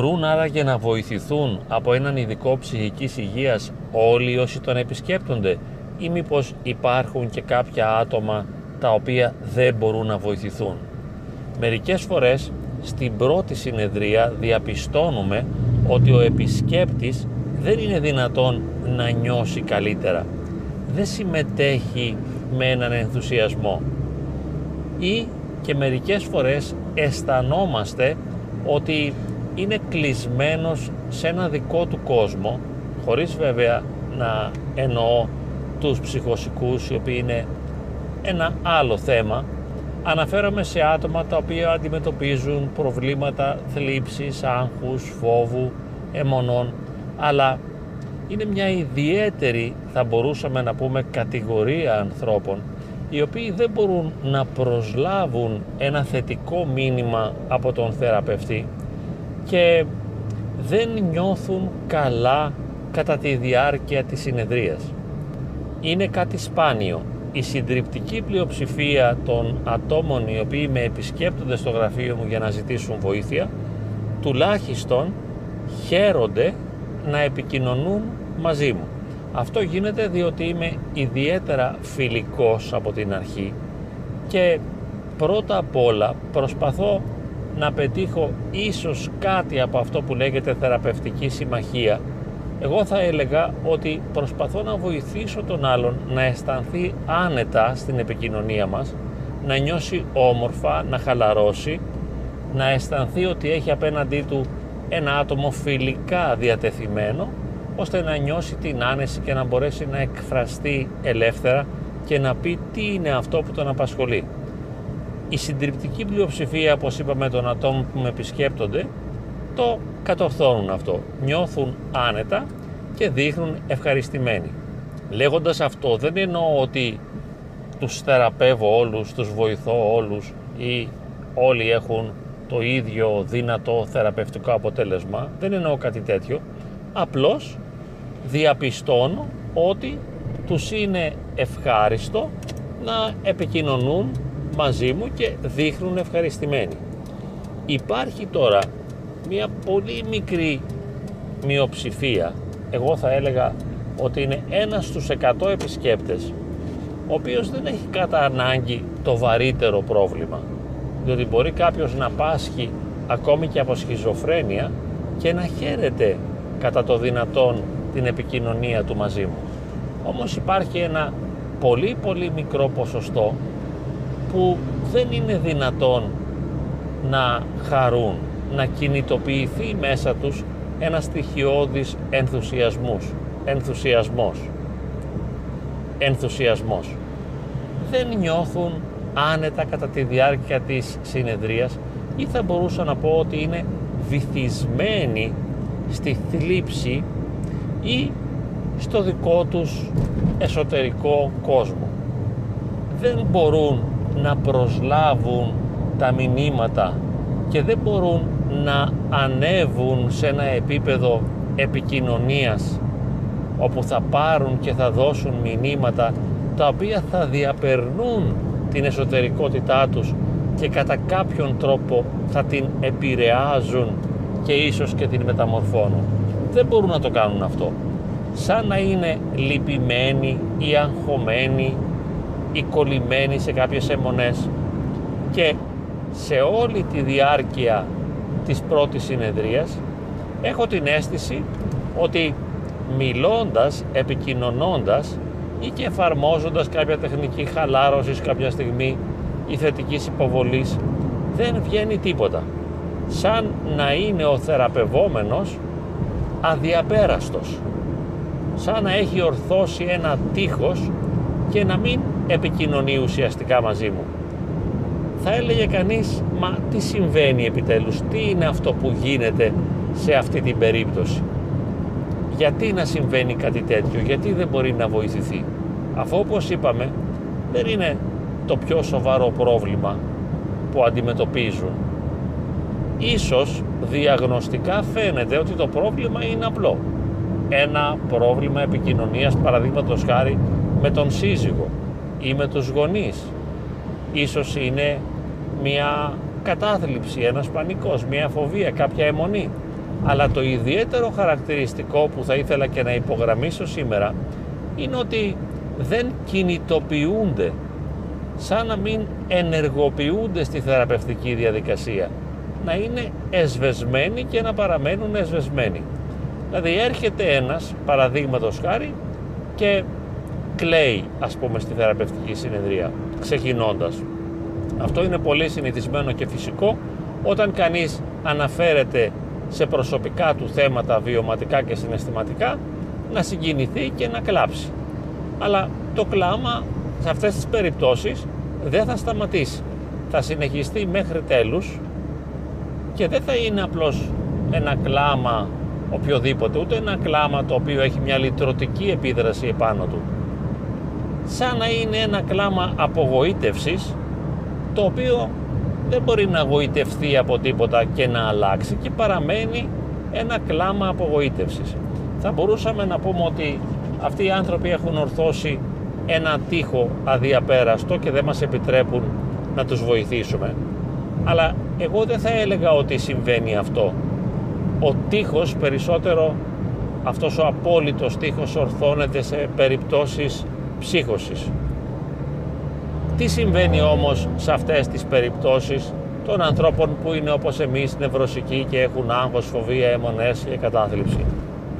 Μπορούν άραγε να βοηθηθούν από έναν ειδικό ψυχικής υγείας όλοι όσοι τον επισκέπτονται ή μήπως υπάρχουν και κάποια άτομα τα οποία δεν μπορούν να βοηθηθούν. Μερικές φορές στην πρώτη συνεδρία διαπιστώνουμε ότι ο επισκέπτης δεν είναι δυνατόν να νιώσει καλύτερα. Δεν συμμετέχει με έναν ενθουσιασμό. Ή και μερικές φορές αισθανόμαστε ότι είναι κλεισμένος σε ένα δικό του κόσμο, χωρίς βέβαια να εννοώ τους ψυχοσικούς οι οποίοι είναι ένα άλλο θέμα. Αναφέρομαι σε άτομα τα οποία αντιμετωπίζουν προβλήματα θλίψης, άγχους, φόβου, αιμονών, αλλά είναι μια ιδιαίτερη, θα μπορούσαμε να πούμε, κατηγορία ανθρώπων οι οποίοι δεν μπορούν να προσλάβουν ένα θετικό μήνυμα από τον θεραπευτή και δεν νιώθουν καλά κατά τη διάρκεια της συνεδρίας. Είναι κάτι σπάνιο. Η συντριπτική πλειοψηφία των ατόμων οι οποίοι με επισκέπτονται στο γραφείο μου για να ζητήσουν βοήθεια τουλάχιστον χαίρονται να επικοινωνούν μαζί μου. Αυτό γίνεται διότι είμαι ιδιαίτερα φιλικός από την αρχή και πρώτα απ' όλα προσπαθώ να πετύχω ίσως κάτι από αυτό που λέγεται θεραπευτική συμμαχία εγώ θα έλεγα ότι προσπαθώ να βοηθήσω τον άλλον να αισθανθεί άνετα στην επικοινωνία μας να νιώσει όμορφα, να χαλαρώσει να αισθανθεί ότι έχει απέναντί του ένα άτομο φιλικά διατεθειμένο ώστε να νιώσει την άνεση και να μπορέσει να εκφραστεί ελεύθερα και να πει τι είναι αυτό που τον απασχολεί. Η συντριπτική πλειοψηφία, όπως είπαμε, των ατόμων που με επισκέπτονται, το κατορθώνουν αυτό. Νιώθουν άνετα και δείχνουν ευχαριστημένοι. Λέγοντας αυτό δεν εννοώ ότι τους θεραπεύω όλους, τους βοηθώ όλους ή όλοι έχουν το ίδιο δυνατό θεραπευτικό αποτέλεσμα. Δεν εννοώ κάτι τέτοιο. Απλώς διαπιστώνω ότι τους είναι ευχάριστο να επικοινωνούν μαζί μου και δείχνουν ευχαριστημένοι. Υπάρχει τώρα μια πολύ μικρή μειοψηφία, εγώ θα έλεγα ότι είναι ένας στους 100 επισκέπτες, ο οποίος δεν έχει κατά ανάγκη το βαρύτερο πρόβλημα, διότι μπορεί κάποιος να πάσχει ακόμη και από σχιζοφρένεια και να χαίρεται κατά το δυνατόν την επικοινωνία του μαζί μου. Όμως υπάρχει ένα πολύ πολύ μικρό ποσοστό που δεν είναι δυνατόν να χαρούν, να κινητοποιηθεί μέσα τους ένας στοιχειώδης ενθουσιασμούς, ενθουσιασμός, ενθουσιασμός. Δεν νιώθουν άνετα κατά τη διάρκεια της συνεδρίας ή θα μπορούσα να πω ότι είναι βυθισμένοι στη θλίψη ή στο δικό τους εσωτερικό κόσμο. Δεν μπορούν να προσλάβουν τα μηνύματα και δεν μπορούν να ανέβουν σε ένα επίπεδο επικοινωνίας όπου θα πάρουν και θα δώσουν μηνύματα τα οποία θα διαπερνούν την εσωτερικότητά τους και κατά κάποιον τρόπο θα την επηρεάζουν και ίσως και την μεταμορφώνουν. Δεν μπορούν να το κάνουν αυτό. Σαν να είναι λυπημένοι ή αγχωμένοι ή κολλημένοι σε κάποιες αιμονές. Και σε όλη τη διάρκεια της πρώτης συνεδρίας έχω την αίσθηση ότι μιλώντας, επικοινωνώντας ή και εφαρμόζοντας κάποια τεχνική χαλάρωσης κάποια στιγμή ή θετικής υποβολής δεν βγαίνει τίποτα. Σαν να είναι ο θεραπευόμενος αδιαπέραστος. Σαν να έχει ορθώσει ένα τείχος και να μην επικοινωνεί ουσιαστικά μαζί μου. Θα έλεγε κανείς μα τι συμβαίνει επιτέλους τι είναι αυτό που γίνεται σε αυτή την περίπτωση; Γιατί να συμβαίνει κάτι τέτοιο γιατί δεν μπορεί να βοηθηθεί; Αφού όπως είπαμε δεν είναι το πιο σοβαρό πρόβλημα που αντιμετωπίζουν. Ίσως διαγνωστικά φαίνεται ότι το πρόβλημα είναι απλό. Ένα πρόβλημα επικοινωνίας παραδείγματος χάρη με τον σύζυγο ή με τους γονείς. Ίσως είναι μια κατάθλιψη, ένας πανικός, μια φοβία, κάποια αιμονή. Αλλά το ιδιαίτερο χαρακτηριστικό που θα ήθελα και να υπογραμμίσω σήμερα είναι ότι δεν κινητοποιούνται σαν να μην ενεργοποιούνται στη θεραπευτική διαδικασία να είναι εσβεσμένοι και να παραμένουν εσβεσμένοι δηλαδή έρχεται ένας παραδείγματος χάρη και κλαίει ας πούμε στη θεραπευτική συνεδρία ξεκινώντας αυτό είναι πολύ συνηθισμένο και φυσικό όταν κανείς αναφέρεται σε προσωπικά του θέματα βιωματικά και συναισθηματικά να συγκινηθεί και να κλάψει αλλά το κλάμα σε αυτές τις περιπτώσεις δεν θα σταματήσει. Θα συνεχιστεί μέχρι τέλους και δεν θα είναι απλώς ένα κλάμα οποιοδήποτε, ούτε ένα κλάμα το οποίο έχει μια λυτρωτική επίδραση επάνω του. Σαν να είναι ένα κλάμα απογοήτευσης το οποίο δεν μπορεί να γοητευτεί από τίποτα και να αλλάξει και παραμένει ένα κλάμα απογοήτευσης. Θα μπορούσαμε να πούμε ότι αυτοί οι άνθρωποι έχουν ορθώσει ένα τείχο αδιαπέραστο και δεν μας επιτρέπουν να τους βοηθήσουμε. Αλλά εγώ δεν θα έλεγα ότι συμβαίνει αυτό. Ο τείχος περισσότερο, αυτός ο απόλυτος τείχος ορθώνεται σε περιπτώσεις ψύχωσης. Τι συμβαίνει όμως σε αυτές τις περιπτώσεις των ανθρώπων που είναι όπως εμείς νευρωσικοί και έχουν άγχος, φοβία, αιμονές και κατάθλιψη;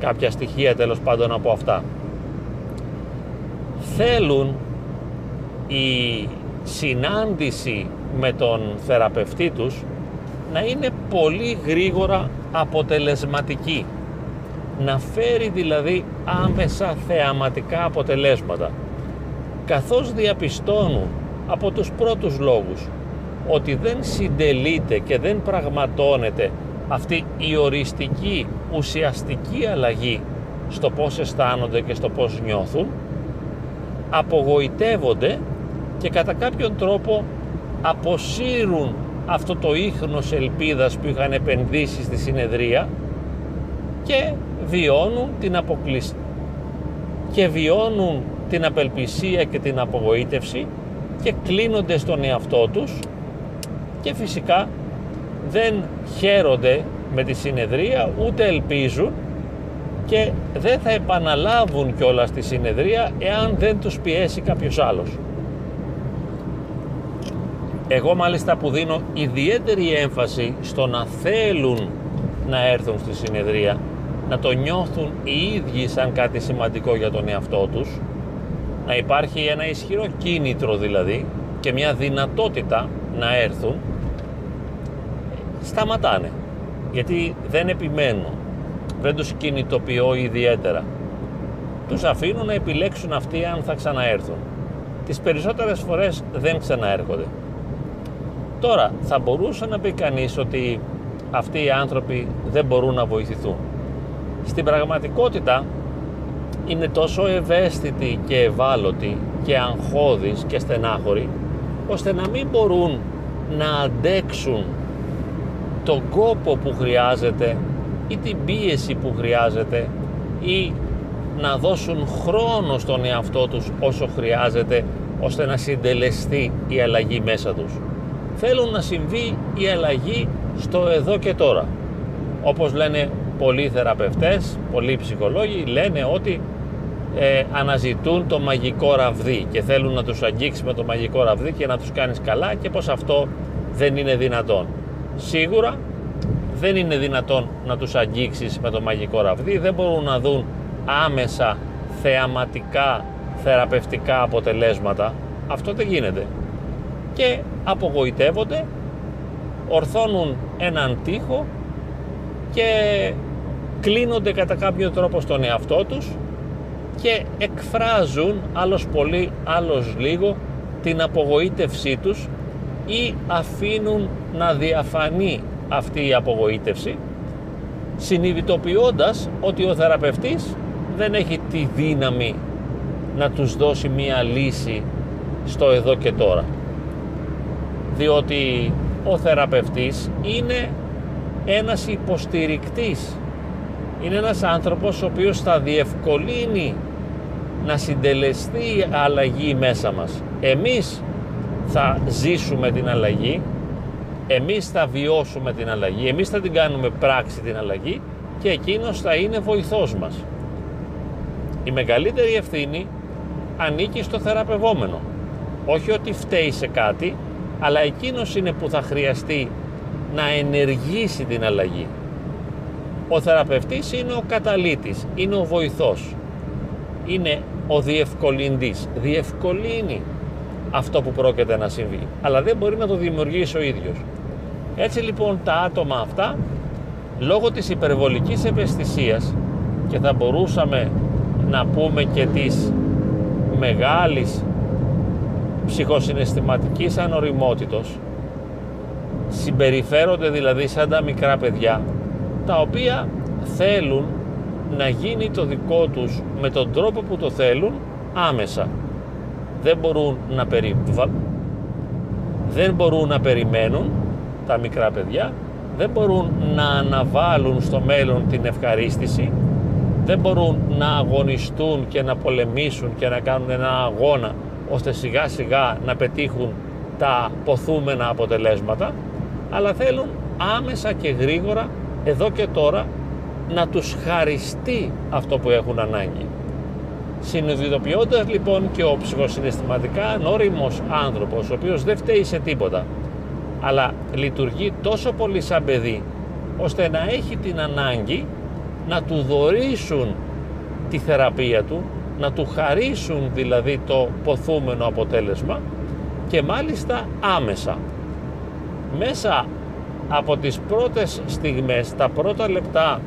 Κάποια στοιχεία τέλος πάντων από αυτά θέλουν η συνάντηση με τον θεραπευτή τους να είναι πολύ γρήγορα αποτελεσματική να φέρει δηλαδή άμεσα θεαματικά αποτελέσματα καθώς διαπιστώνουν από τους πρώτους λόγους ότι δεν συντελείται και δεν πραγματώνεται αυτή η οριστική ουσιαστική αλλαγή στο πώς αισθάνονται και στο πώς νιώθουν απογοητεύονται και κατά κάποιον τρόπο αποσύρουν αυτό το ίχνος ελπίδας που είχαν επενδύσει στη συνεδρία και βιώνουν την αποκλεισ... και βιώνουν την απελπισία και την απογοήτευση και κλείνονται στον εαυτό τους και φυσικά δεν χαίρονται με τη συνεδρία ούτε ελπίζουν και δεν θα επαναλάβουν κιόλας τη συνεδρία εάν δεν τους πιέσει κάποιος άλλος. Εγώ μάλιστα που δίνω ιδιαίτερη έμφαση στο να θέλουν να έρθουν στη συνεδρία, να το νιώθουν οι ίδιοι σαν κάτι σημαντικό για τον εαυτό τους, να υπάρχει ένα ισχυρό κίνητρο δηλαδή και μια δυνατότητα να έρθουν, σταματάνε. Γιατί δεν επιμένουν δεν τους κινητοποιώ ιδιαίτερα. Τους αφήνω να επιλέξουν αυτοί αν θα ξαναέρθουν. Τις περισσότερες φορές δεν ξαναέρχονται. Τώρα, θα μπορούσε να πει κανείς ότι αυτοί οι άνθρωποι δεν μπορούν να βοηθηθούν. Στην πραγματικότητα είναι τόσο ευαίσθητοι και ευάλωτοι και αγχώδεις και στενάχωροι ώστε να μην μπορούν να αντέξουν τον κόπο που χρειάζεται ή την πίεση που χρειάζεται ή να δώσουν χρόνο στον εαυτό τους όσο χρειάζεται ώστε να συντελεστεί η αλλαγή μέσα τους. Θέλουν να συμβεί η αλλαγή στο εδώ και τώρα. Όπως λένε πολλοί θεραπευτές, πολλοί ψυχολόγοι λένε ότι ε, αναζητούν το μαγικό ραβδί και θέλουν να τους αγγίξεις με το μαγικό ραβδί και να τους κάνεις καλά και πως αυτό δεν είναι δυνατόν. Σίγουρα δεν είναι δυνατόν να τους αγγίξεις με το μαγικό ραβδί, δεν μπορούν να δουν άμεσα θεαματικά, θεραπευτικά αποτελέσματα. Αυτό δεν γίνεται. Και απογοητεύονται, ορθώνουν έναν τοίχο και κλείνονται κατά κάποιο τρόπο στον εαυτό τους και εκφράζουν άλλος πολύ, άλλος λίγο την απογοήτευσή τους ή αφήνουν να διαφανεί αυτή η απογοήτευση συνειδητοποιώντας ότι ο θεραπευτής δεν έχει τη δύναμη να τους δώσει μία λύση στο εδώ και τώρα. Διότι ο θεραπευτής είναι ένας υποστηρικτής. Είναι ένας άνθρωπος ο οποίος θα διευκολύνει να συντελεστεί αλλαγή μέσα μας εμείς θα ζήσουμε την αλλαγή εμείς θα βιώσουμε την αλλαγή, εμείς θα την κάνουμε πράξη την αλλαγή και εκείνος θα είναι βοηθός μας. Η μεγαλύτερη ευθύνη ανήκει στο θεραπευόμενο. Όχι ότι φταίει σε κάτι, αλλά εκείνος είναι που θα χρειαστεί να ενεργήσει την αλλαγή. Ο θεραπευτής είναι ο καταλήτης, είναι ο βοηθός, είναι ο διευκολυντής, διευκολύνει αυτό που πρόκειται να συμβεί, αλλά δεν μπορεί να το δημιουργήσει ο ίδιος. Έτσι λοιπόν τα άτομα αυτά, λόγω της υπερβολικής ευαισθησίας και θα μπορούσαμε να πούμε και της μεγάλης ψυχοσυναισθηματικής ανοριμότητος, συμπεριφέρονται δηλαδή σαν τα μικρά παιδιά, τα οποία θέλουν να γίνει το δικό τους με τον τρόπο που το θέλουν άμεσα. Δεν μπορούν να, περι... δεν μπορούν να περιμένουν τα μικρά παιδιά, δεν μπορούν να αναβάλουν στο μέλλον την ευχαρίστηση, δεν μπορούν να αγωνιστούν και να πολεμήσουν και να κάνουν ένα αγώνα ώστε σιγά σιγά να πετύχουν τα ποθούμενα αποτελέσματα, αλλά θέλουν άμεσα και γρήγορα εδώ και τώρα να τους χαριστεί αυτό που έχουν ανάγκη. Συνειδητοποιώντας λοιπόν και ο ψυχοσυναισθηματικά νόριμος άνθρωπος, ο οποίος δεν φταίει σε τίποτα, αλλά λειτουργεί τόσο πολύ σαν παιδί, ώστε να έχει την ανάγκη να του δωρήσουν τη θεραπεία του, να του χαρίσουν δηλαδή το ποθούμενο αποτέλεσμα και μάλιστα άμεσα. Μέσα από τις πρώτες στιγμές, τα πρώτα λεπτά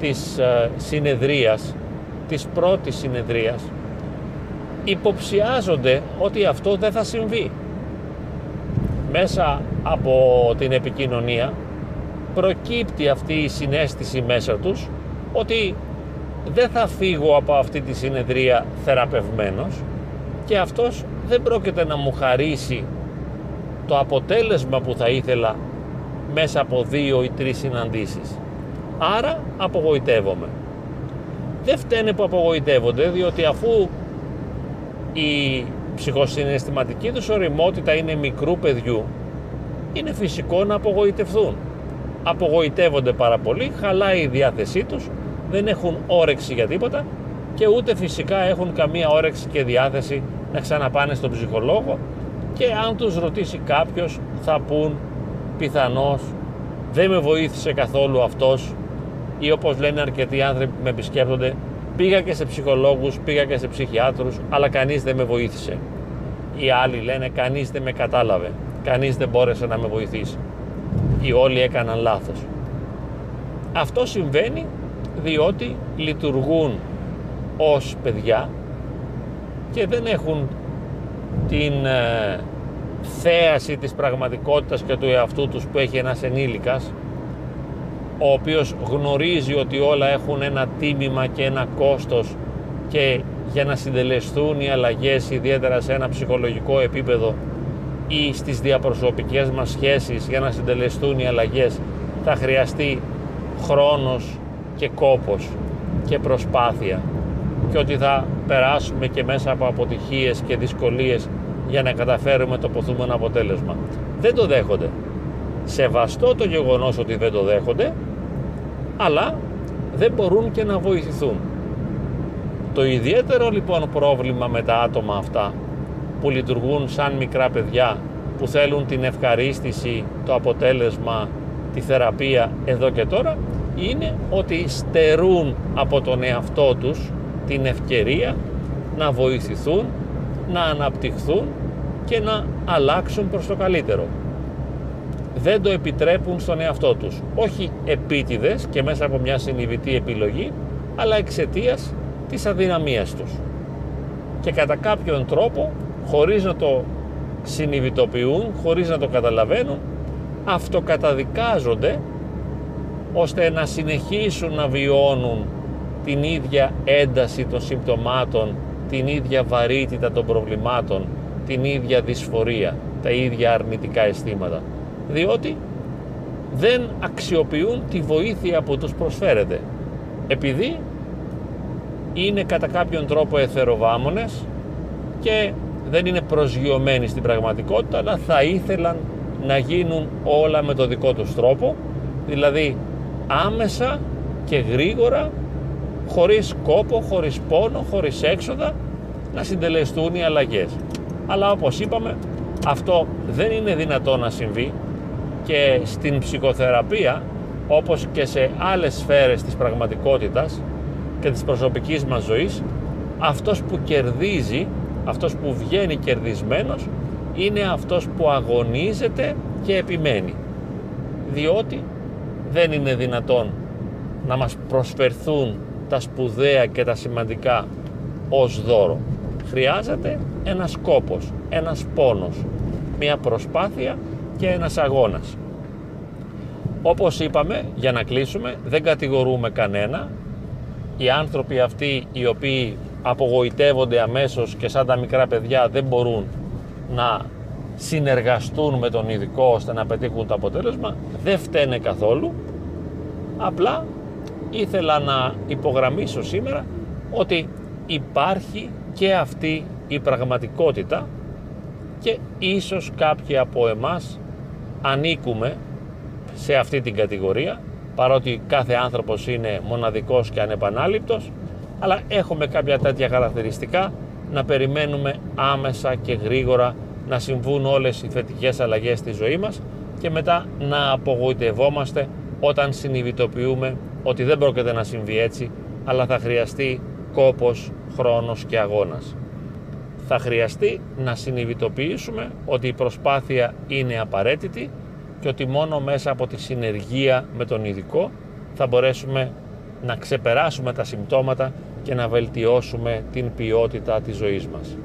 της ε, συνεδρίας, της πρώτης συνεδρίας, υποψιάζονται ότι αυτό δεν θα συμβεί. Μέσα από την επικοινωνία προκύπτει αυτή η συνέστηση μέσα τους ότι δεν θα φύγω από αυτή τη συνεδρία θεραπευμένος και αυτός δεν πρόκειται να μου χαρίσει το αποτέλεσμα που θα ήθελα μέσα από δύο ή τρεις συναντήσεις. Άρα απογοητεύομαι. Δεν φταίνε που απογοητεύονται, διότι αφού η ψυχοσυναισθηματική τους οριμότητα είναι μικρού παιδιού, είναι φυσικό να απογοητευθούν. Απογοητεύονται πάρα πολύ, χαλάει η διάθεσή τους, δεν έχουν όρεξη για τίποτα και ούτε φυσικά έχουν καμία όρεξη και διάθεση να ξαναπάνε στον ψυχολόγο και αν τους ρωτήσει κάποιος θα πούν πιθανώς δεν με βοήθησε καθόλου αυτός ή όπως λένε αρκετοί άνθρωποι που με επισκέπτονται πήγα και σε ψυχολόγους, πήγα και σε ψυχιάτρους αλλά κανείς δεν με βοήθησε. Οι άλλοι λένε κανείς δεν με κατάλαβε, κανείς δεν μπόρεσε να με βοηθήσει. Οι όλοι έκαναν λάθος. Αυτό συμβαίνει διότι λειτουργούν ως παιδιά και δεν έχουν την ε, θέαση της πραγματικότητας και του εαυτού τους που έχει ένας ενήλικας ο οποίος γνωρίζει ότι όλα έχουν ένα τίμημα και ένα κόστος και για να συντελεστούν οι αλλαγές ιδιαίτερα σε ένα ψυχολογικό επίπεδο ή στις διαπροσωπικές μας σχέσεις για να συντελεστούν οι αλλαγές θα χρειαστεί χρόνος και κόπος και προσπάθεια και ότι θα περάσουμε και μέσα από αποτυχίες και δυσκολίες για να καταφέρουμε το ποθούμενο αποτέλεσμα. Δεν το δέχονται. Σεβαστό το γεγονός ότι δεν το δέχονται, αλλά δεν μπορούν και να βοηθηθούν. Το ιδιαίτερο λοιπόν πρόβλημα με τα άτομα αυτά που λειτουργούν σαν μικρά παιδιά που θέλουν την ευχαρίστηση, το αποτέλεσμα, τη θεραπεία εδώ και τώρα είναι ότι στερούν από τον εαυτό τους την ευκαιρία να βοηθηθούν να αναπτυχθούν και να αλλάξουν προς το καλύτερο. Δεν το επιτρέπουν στον εαυτό τους. Όχι επίτηδες και μέσα από μια συνειδητή επιλογή, αλλά εξαιτίας της αδυναμίας τους. Και κατά κάποιον τρόπο, χωρίς να το συνειδητοποιούν, χωρίς να το καταλαβαίνουν, αυτοκαταδικάζονται ώστε να συνεχίσουν να βιώνουν την ίδια ένταση των συμπτωμάτων την ίδια βαρύτητα των προβλημάτων, την ίδια δυσφορία, τα ίδια αρνητικά αισθήματα. Διότι δεν αξιοποιούν τη βοήθεια που τους προσφέρεται. Επειδή είναι κατά κάποιον τρόπο εθεροβάμονες και δεν είναι προσγειωμένοι στην πραγματικότητα, αλλά θα ήθελαν να γίνουν όλα με το δικό τους τρόπο, δηλαδή άμεσα και γρήγορα, χωρίς κόπο, χωρίς πόνο, χωρίς έξοδα, να συντελεστούν οι αλλαγές. Αλλά όπως είπαμε, αυτό δεν είναι δυνατό να συμβεί και στην ψυχοθεραπεία, όπως και σε άλλες σφαίρες της πραγματικότητας και της προσωπικής μας ζωής, αυτός που κερδίζει, αυτός που βγαίνει κερδισμένος, είναι αυτός που αγωνίζεται και επιμένει. Διότι δεν είναι δυνατόν να μας προσφερθούν τα σπουδαία και τα σημαντικά ως δώρο. Χρειάζεται ένας κόπος, ένας πόνος, μια προσπάθεια και ένας αγώνας. Όπως είπαμε, για να κλείσουμε, δεν κατηγορούμε κανένα. Οι άνθρωποι αυτοί οι οποίοι απογοητεύονται αμέσως και σαν τα μικρά παιδιά δεν μπορούν να συνεργαστούν με τον ειδικό ώστε να πετύχουν το αποτέλεσμα δεν φταίνε καθόλου απλά ήθελα να υπογραμμίσω σήμερα ότι υπάρχει και αυτή η πραγματικότητα και ίσως κάποιοι από εμάς ανήκουμε σε αυτή την κατηγορία παρότι κάθε άνθρωπος είναι μοναδικός και ανεπανάληπτος αλλά έχουμε κάποια τέτοια χαρακτηριστικά να περιμένουμε άμεσα και γρήγορα να συμβούν όλες οι θετικές αλλαγές στη ζωή μας και μετά να απογοητευόμαστε όταν συνειδητοποιούμε ότι δεν πρόκειται να συμβεί έτσι αλλά θα χρειαστεί κόπος, χρόνος και αγώνας. Θα χρειαστεί να συνειδητοποιήσουμε ότι η προσπάθεια είναι απαραίτητη και ότι μόνο μέσα από τη συνεργία με τον ειδικό θα μπορέσουμε να ξεπεράσουμε τα συμπτώματα και να βελτιώσουμε την ποιότητα της ζωής μας.